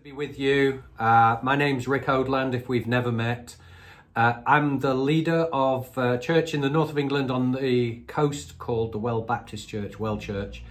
to be with you. Uh, my name's Rick Oldland, if we've never met. Uh, I'm the leader of a church in the north of England on the coast called the Well Baptist Church, Well Church.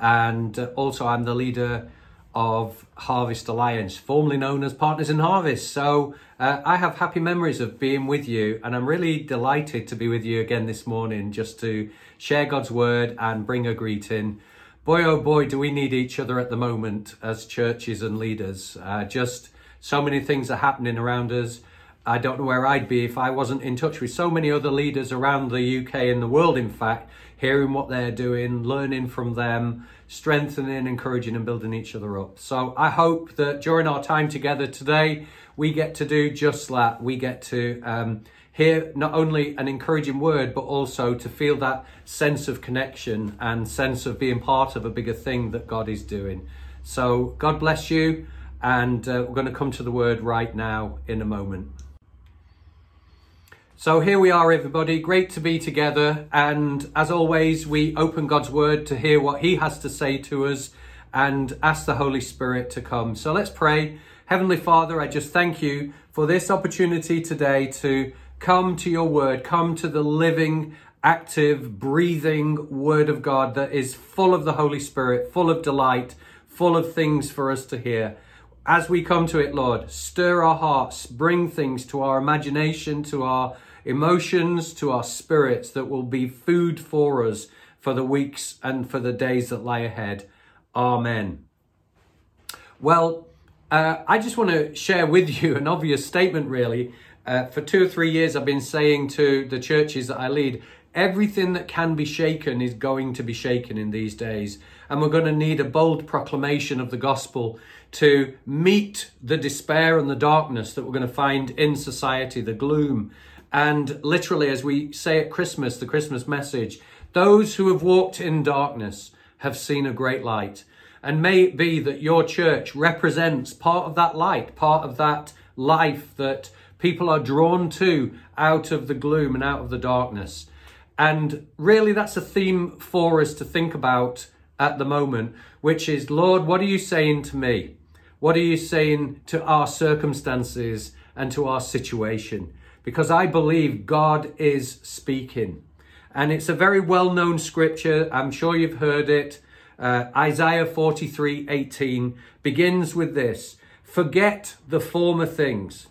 And uh, also, I'm the leader of Harvest Alliance, formerly known as Partners in Harvest. So uh, I have happy memories of being with you, and I'm really delighted to be with you again this morning just to share God's word and bring a greeting boy oh boy do we need each other at the moment as churches and leaders. Uh, just so many things are happening around us. I don't know where i'd be if i wasn't in touch with so many other leaders around the uk and the world in fact hearing what they're doing learning from them strengthening encouraging and building each other up. So i hope that during our time together today we get to do just that. We get to um, hear not only an encouraging word, but also to feel that sense of connection and sense of being part of a bigger thing that God is doing. So, God bless you, and uh, we're going to come to the word right now in a moment. So, here we are, everybody. Great to be together. And as always, we open God's word to hear what He has to say to us and ask the Holy Spirit to come. So, let's pray. Heavenly Father, I just thank you for this opportunity today to Come to your word, come to the living, active, breathing word of God that is full of the Holy Spirit, full of delight, full of things for us to hear. As we come to it, Lord, stir our hearts, bring things to our imagination, to our emotions, to our spirits that will be food for us for the weeks and for the days that lie ahead. Amen. Well, uh, I just want to share with you an obvious statement, really. Uh, for two or three years, I've been saying to the churches that I lead, everything that can be shaken is going to be shaken in these days. And we're going to need a bold proclamation of the gospel to meet the despair and the darkness that we're going to find in society, the gloom. And literally, as we say at Christmas, the Christmas message, those who have walked in darkness have seen a great light. And may it be that your church represents part of that light, part of that life that people are drawn to out of the gloom and out of the darkness. And really, that's a theme for us to think about at the moment, which is Lord, what are you saying to me? What are you saying to our circumstances and to our situation? Because I believe God is speaking. And it's a very well known scripture. I'm sure you've heard it. Uh, Isaiah 43 18 begins with this Forget the former things.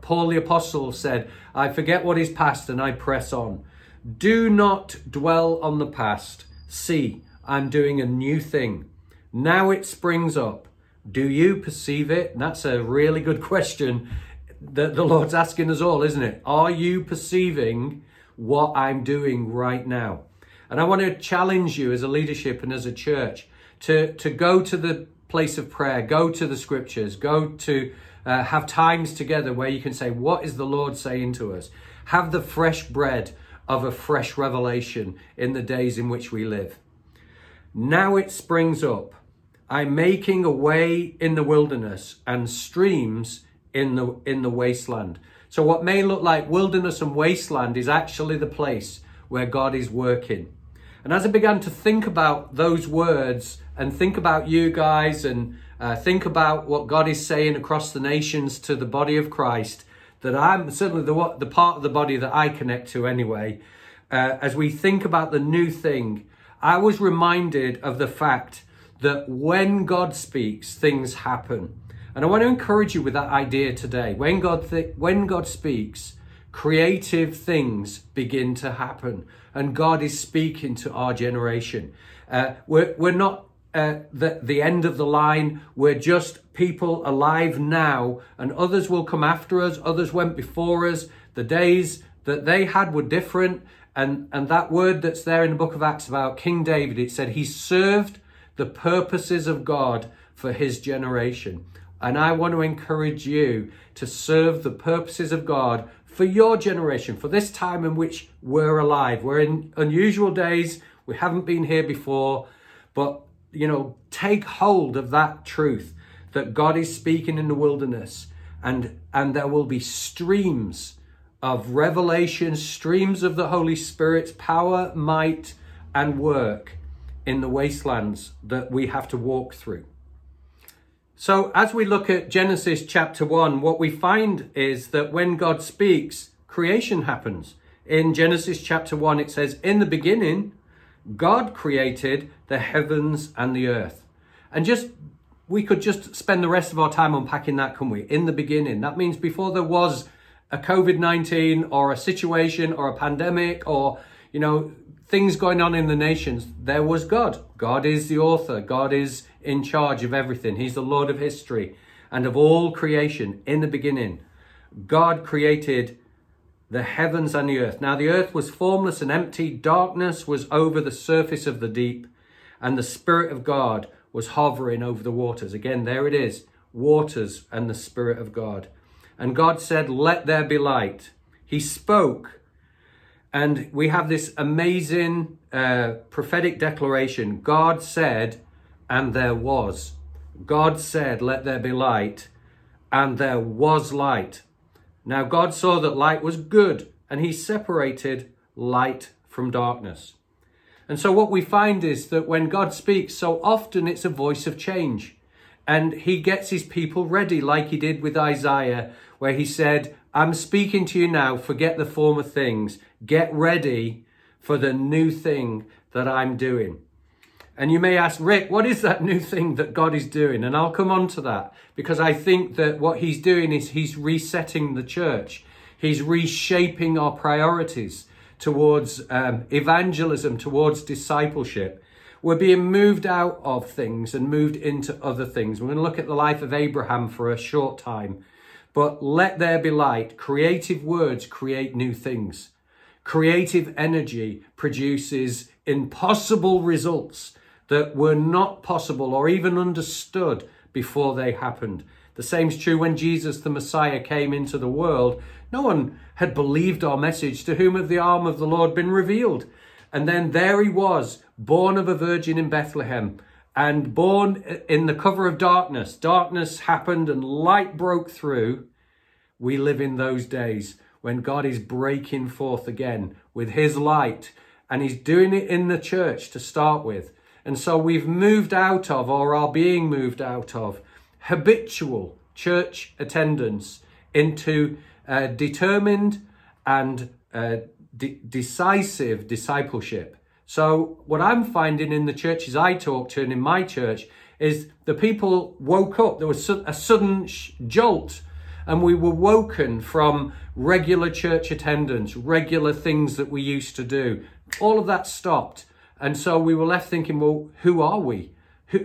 Paul the Apostle said, I forget what is past and I press on. Do not dwell on the past. See, I'm doing a new thing. Now it springs up. Do you perceive it? And that's a really good question that the Lord's asking us all, isn't it? Are you perceiving what I'm doing right now? And I want to challenge you as a leadership and as a church to, to go to the place of prayer, go to the scriptures, go to uh, have times together where you can say, What is the Lord saying to us? Have the fresh bread of a fresh revelation in the days in which we live. Now it springs up. I'm making a way in the wilderness and streams in the in the wasteland. So what may look like wilderness and wasteland is actually the place where God is working. And as I began to think about those words and think about you guys and uh, think about what God is saying across the nations to the body of Christ, that I'm certainly the, the part of the body that I connect to anyway. Uh, as we think about the new thing, I was reminded of the fact that when God speaks, things happen. And I want to encourage you with that idea today. When God, th- when God speaks, creative things begin to happen. And God is speaking to our generation. Uh, we're, we're not uh, the, the end of the line. We're just people alive now, and others will come after us. Others went before us. The days that they had were different. And, and that word that's there in the book of Acts about King David, it said he served the purposes of God for his generation. And I want to encourage you to serve the purposes of God for your generation, for this time in which we're alive. We're in unusual days. We haven't been here before, but you know, take hold of that truth that God is speaking in the wilderness and and there will be streams of revelation, streams of the Holy Spirit's power, might and work in the wastelands that we have to walk through. So, as we look at Genesis chapter 1, what we find is that when God speaks, creation happens. In Genesis chapter 1, it says, In the beginning, God created the heavens and the earth. And just we could just spend the rest of our time unpacking that, can we? In the beginning. That means before there was a COVID 19 or a situation or a pandemic or, you know, things going on in the nations, there was God. God is the author, God is in charge of everything. He's the Lord of history and of all creation in the beginning. God created the heavens and the earth. Now the earth was formless and empty, darkness was over the surface of the deep, and the Spirit of God was hovering over the waters. Again, there it is waters and the Spirit of God. And God said, Let there be light. He spoke. And we have this amazing uh, prophetic declaration God said, and there was. God said, Let there be light, and there was light. Now God saw that light was good, and he separated light from darkness. And so what we find is that when God speaks, so often it's a voice of change. And he gets his people ready, like he did with Isaiah, where he said, I'm speaking to you now, forget the former things, get ready for the new thing that I'm doing. And you may ask, Rick, what is that new thing that God is doing? And I'll come on to that because I think that what he's doing is he's resetting the church. He's reshaping our priorities towards um, evangelism, towards discipleship. We're being moved out of things and moved into other things. We're going to look at the life of Abraham for a short time. But let there be light. Creative words create new things. Creative energy produces impossible results that were not possible or even understood before they happened. The same is true when Jesus, the Messiah, came into the world. No one had believed our message to whom of the arm of the Lord been revealed. And then there he was, born of a virgin in Bethlehem and born in the cover of darkness. Darkness happened and light broke through. We live in those days when God is breaking forth again with his light and he's doing it in the church to start with. And so we've moved out of or are being moved out of habitual church attendance into uh, determined and uh, de- decisive discipleship. So, what I'm finding in the churches I talk to and in my church is the people woke up. There was a sudden jolt, and we were woken from regular church attendance, regular things that we used to do. All of that stopped. And so we were left thinking, well, who are we?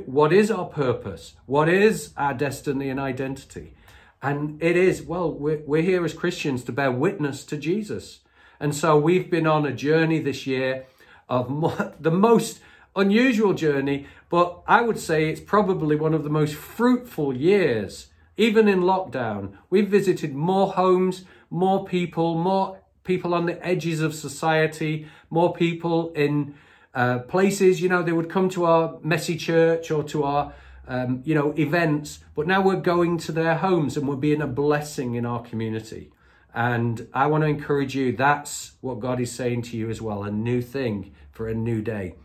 what is our purpose? What is our destiny and identity? And it is, well, we're, we're here as Christians to bear witness to Jesus. And so we've been on a journey this year of the most unusual journey, but I would say it's probably one of the most fruitful years. Even in lockdown, we've visited more homes, more people, more people on the edges of society, more people in uh, places, you know, they would come to our messy church or to our, um, you know, events, but now we're going to their homes and we're being a blessing in our community. And I want to encourage you, that's what God is saying to you as well a new thing for a new day.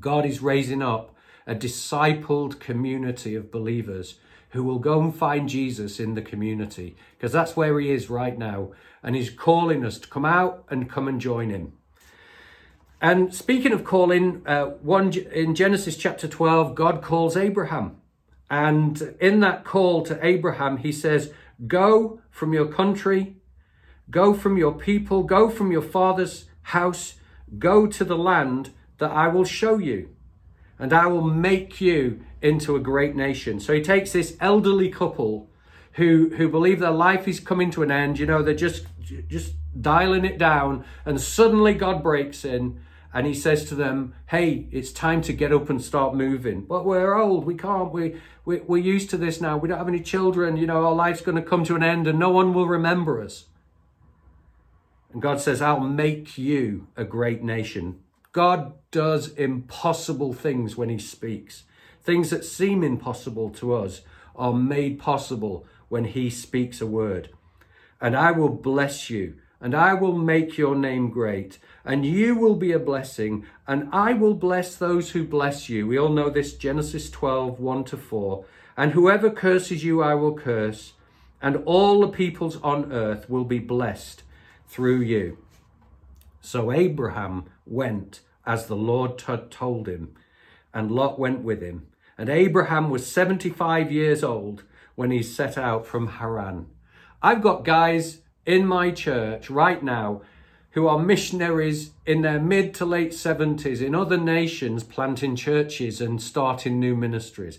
God is raising up a discipled community of believers who will go and find Jesus in the community because that's where he is right now. And he's calling us to come out and come and join him. And speaking of calling, uh, one in Genesis chapter 12, God calls Abraham. And in that call to Abraham, he says, Go from your country, go from your people, go from your father's house, go to the land that I will show you, and I will make you into a great nation. So he takes this elderly couple who who believe their life is coming to an end, you know, they're just just dialing it down, and suddenly God breaks in and he says to them, Hey, it's time to get up and start moving. But we're old, we can't, we, we, we're used to this now, we don't have any children, you know, our life's going to come to an end and no one will remember us. And God says, I'll make you a great nation. God does impossible things when he speaks. Things that seem impossible to us are made possible when he speaks a word. And I will bless you and I will make your name great, and you will be a blessing, and I will bless those who bless you. We all know this Genesis 12 1 to 4. And whoever curses you, I will curse, and all the peoples on earth will be blessed through you. So Abraham went as the Lord had told him, and Lot went with him. And Abraham was 75 years old when he set out from Haran. I've got guys in my church right now who are missionaries in their mid to late 70s in other nations planting churches and starting new ministries.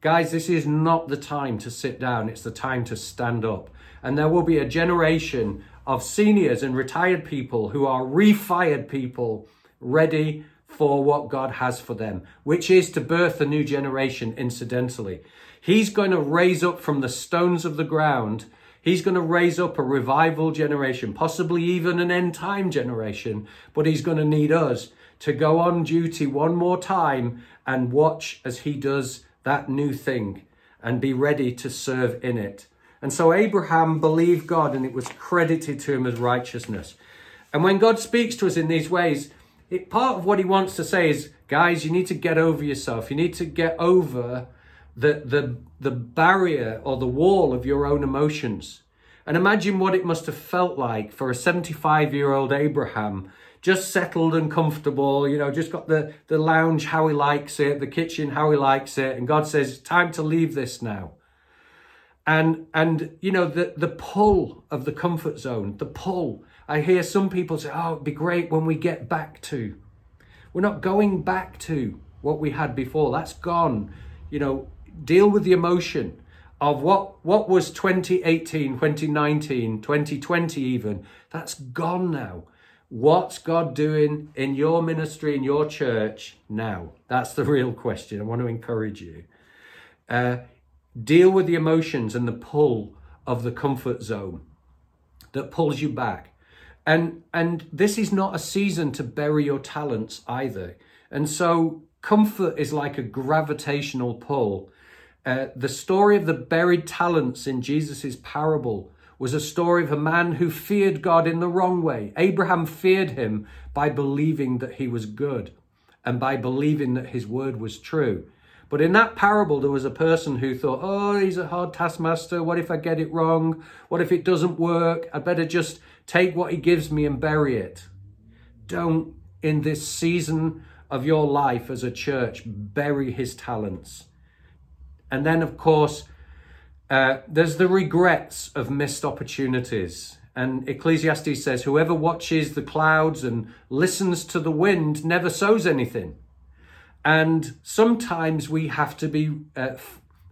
Guys, this is not the time to sit down, it's the time to stand up. And there will be a generation of seniors and retired people who are refired people ready for what God has for them, which is to birth a new generation, incidentally. He's going to raise up from the stones of the ground, he's going to raise up a revival generation, possibly even an end time generation, but he's going to need us to go on duty one more time and watch as he does that new thing and be ready to serve in it. And so Abraham believed God and it was credited to him as righteousness. And when God speaks to us in these ways, it, part of what he wants to say is, guys, you need to get over yourself. You need to get over the, the, the barrier or the wall of your own emotions. And imagine what it must have felt like for a 75 year old Abraham just settled and comfortable, you know, just got the, the lounge how he likes it, the kitchen how he likes it. And God says, time to leave this now. And, and you know, the, the pull of the comfort zone, the pull. I hear some people say, oh, it'd be great when we get back to. We're not going back to what we had before. That's gone. You know, deal with the emotion of what what was 2018 2019 2020 even that's gone now What's God doing in your ministry, in your church now? That's the real question. I want to encourage you. Uh, deal with the emotions and the pull of the comfort zone that pulls you back. And, and this is not a season to bury your talents either. And so comfort is like a gravitational pull. Uh, the story of the buried talents in Jesus's parable was a story of a man who feared God in the wrong way. Abraham feared him by believing that he was good and by believing that his word was true. But in that parable, there was a person who thought, oh, he's a hard taskmaster. What if I get it wrong? What if it doesn't work? I better just take what he gives me and bury it. Don't, in this season of your life as a church, bury his talents. And then, of course, uh, there's the regrets of missed opportunities. And Ecclesiastes says, Whoever watches the clouds and listens to the wind never sows anything. And sometimes we have to be uh,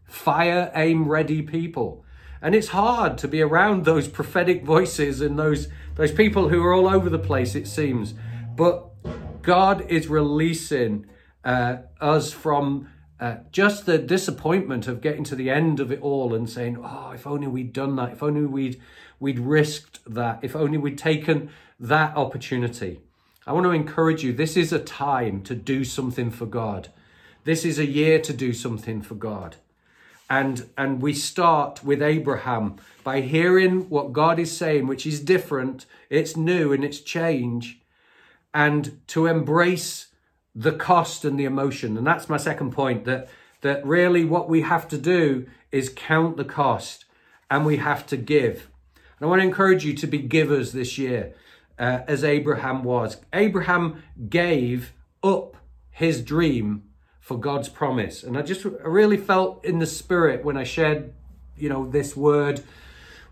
fire aim ready people. And it's hard to be around those prophetic voices and those, those people who are all over the place, it seems. But God is releasing uh, us from uh, just the disappointment of getting to the end of it all and saying, "Oh, if only we'd done that. If only we'd we'd risked that. If only we'd taken that opportunity." I want to encourage you. This is a time to do something for God. This is a year to do something for God. And and we start with Abraham by hearing what God is saying, which is different, it's new and it's change, and to embrace the cost and the emotion. And that's my second point that that really what we have to do is count the cost and we have to give. And I want to encourage you to be givers this year, uh, as Abraham was. Abraham gave up his dream for God's promise. And I just I really felt in the spirit when I shared, you know, this word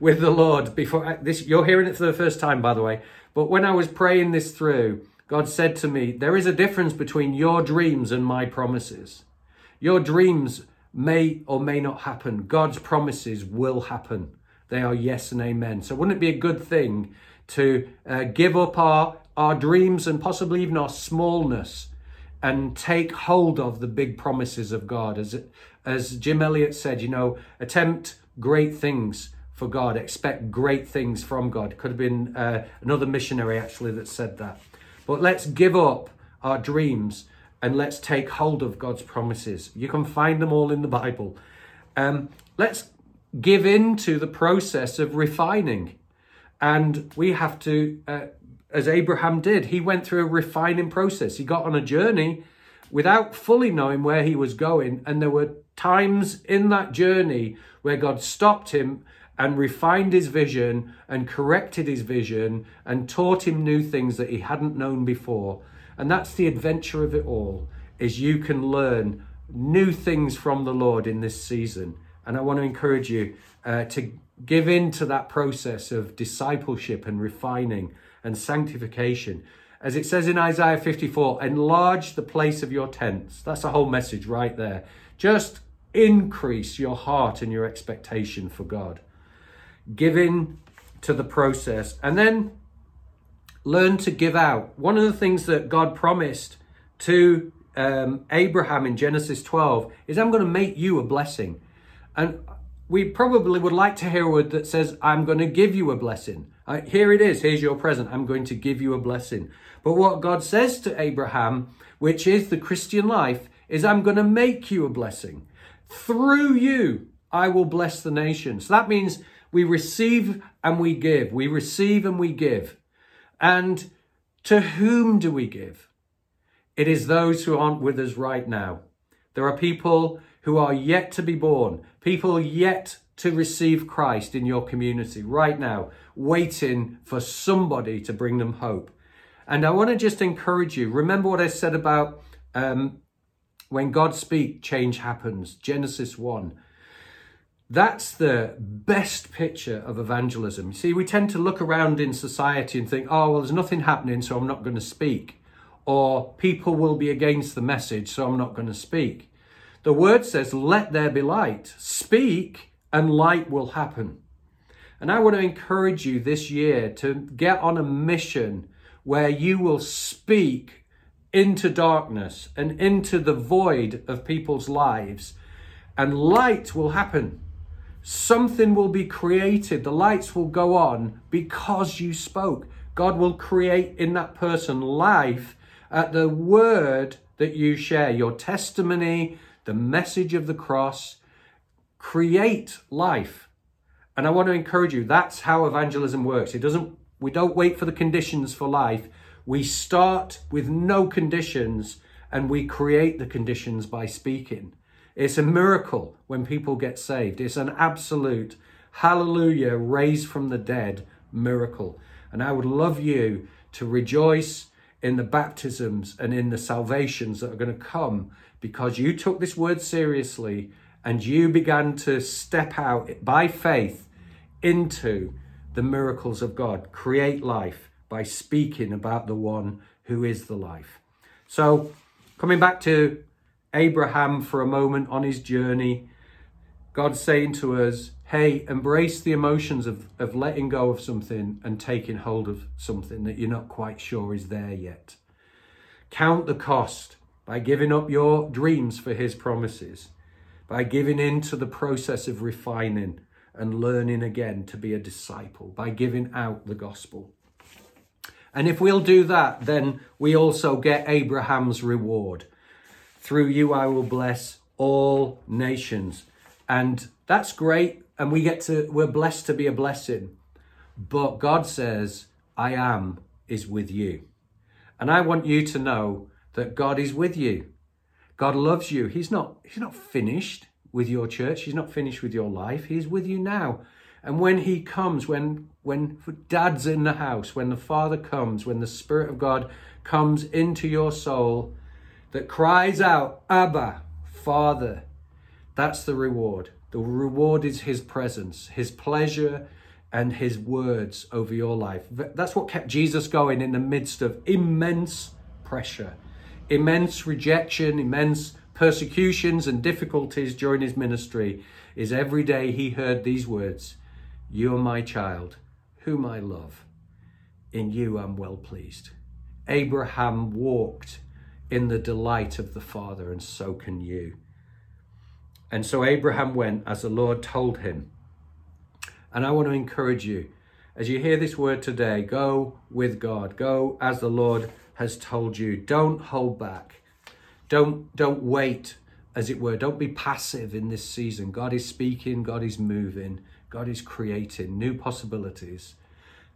with the Lord before this you're hearing it for the first time by the way. But when I was praying this through, God said to me, There is a difference between your dreams and my promises. Your dreams may or may not happen. God's promises will happen. They are yes and amen. So, wouldn't it be a good thing to uh, give up our, our dreams and possibly even our smallness and take hold of the big promises of God? As, as Jim Elliot said, you know, attempt great things for God, expect great things from God. Could have been uh, another missionary actually that said that. But let's give up our dreams and let's take hold of God's promises. You can find them all in the Bible. Um, let's give in to the process of refining. And we have to, uh, as Abraham did, he went through a refining process. He got on a journey without fully knowing where he was going. And there were times in that journey where God stopped him and refined his vision and corrected his vision and taught him new things that he hadn't known before. And that's the adventure of it all is you can learn new things from the Lord in this season. And I want to encourage you uh, to give in to that process of discipleship and refining and sanctification. As it says in Isaiah 54, enlarge the place of your tents. That's a whole message right there. Just increase your heart and your expectation for God. Give in to the process and then learn to give out. One of the things that God promised to um, Abraham in Genesis 12 is, I'm going to make you a blessing. And we probably would like to hear a word that says, I'm going to give you a blessing. Uh, here it is. Here's your present. I'm going to give you a blessing. But what God says to Abraham, which is the Christian life, is, I'm going to make you a blessing. Through you, I will bless the nations. So that means we receive and we give. We receive and we give. And to whom do we give? It is those who aren't with us right now. There are people who are yet to be born, people yet to receive Christ in your community right now, waiting for somebody to bring them hope. And I want to just encourage you. Remember what I said about um, when God speaks, change happens. Genesis 1. That's the best picture of evangelism. See, we tend to look around in society and think, oh, well, there's nothing happening, so I'm not going to speak. Or people will be against the message, so I'm not going to speak. The word says, let there be light. Speak, and light will happen. And I want to encourage you this year to get on a mission where you will speak into darkness and into the void of people's lives, and light will happen. Something will be created. The lights will go on because you spoke. God will create in that person life at the word that you share, your testimony, the message of the cross. Create life. And I want to encourage you, that's how evangelism works. It doesn't we don't wait for the conditions for life. We start with no conditions and we create the conditions by speaking. It's a miracle when people get saved. It's an absolute hallelujah, raised from the dead miracle. And I would love you to rejoice in the baptisms and in the salvations that are going to come because you took this word seriously and you began to step out by faith into the miracles of God, create life by speaking about the one who is the life. So, coming back to Abraham for a moment on his journey, God's saying to us, hey, embrace the emotions of, of letting go of something and taking hold of something that you're not quite sure is there yet. Count the cost by giving up your dreams for his promises, by giving in to the process of refining and learning again to be a disciple by giving out the gospel. And if we'll do that, then we also get Abraham's reward. Through you I will bless all nations. And that's great. And we get to, we're blessed to be a blessing. But God says, I am is with you. And I want you to know that God is with you. God loves you. He's not, he's not finished with your church. He's not finished with your life. He's with you now. And when he comes, when when dad's in the house, when the Father comes, when the Spirit of God comes into your soul that cries out, Abba, Father, that's the reward. The reward is his presence, his pleasure, and his words over your life. That's what kept Jesus going in the midst of immense pressure, immense rejection, immense persecutions and difficulties during his ministry is every day he heard these words You are my child, whom I love. In you I'm well pleased. Abraham walked in the delight of the Father, and so can you. And so Abraham went as the Lord told him. And I want to encourage you as you hear this word today, go with God, go as the Lord has told you. Don't hold back. Don't don't wait, as it were. Don't be passive in this season. God is speaking, God is moving, God is creating new possibilities.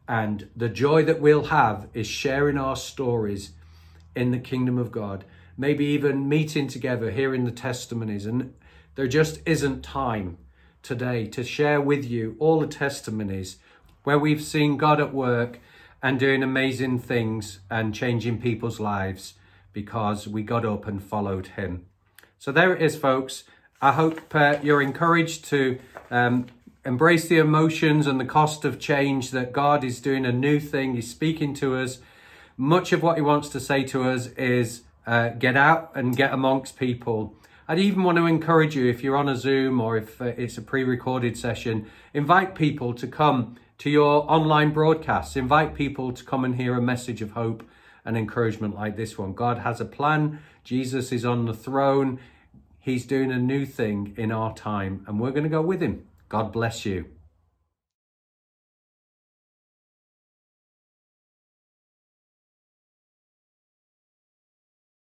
And the joy that we'll have is sharing our stories in the kingdom of God. Maybe even meeting together, hearing the testimonies. And there just isn't time today to share with you all the testimonies where we've seen God at work and doing amazing things and changing people's lives because we got up and followed Him. So there it is, folks. I hope uh, you're encouraged to um, embrace the emotions and the cost of change that God is doing a new thing. He's speaking to us. Much of what He wants to say to us is uh, get out and get amongst people. I'd even want to encourage you if you're on a Zoom or if uh, it's a pre recorded session, invite people to come to your online broadcasts. Invite people to come and hear a message of hope and encouragement like this one. God has a plan, Jesus is on the throne, He's doing a new thing in our time, and we're going to go with Him. God bless you.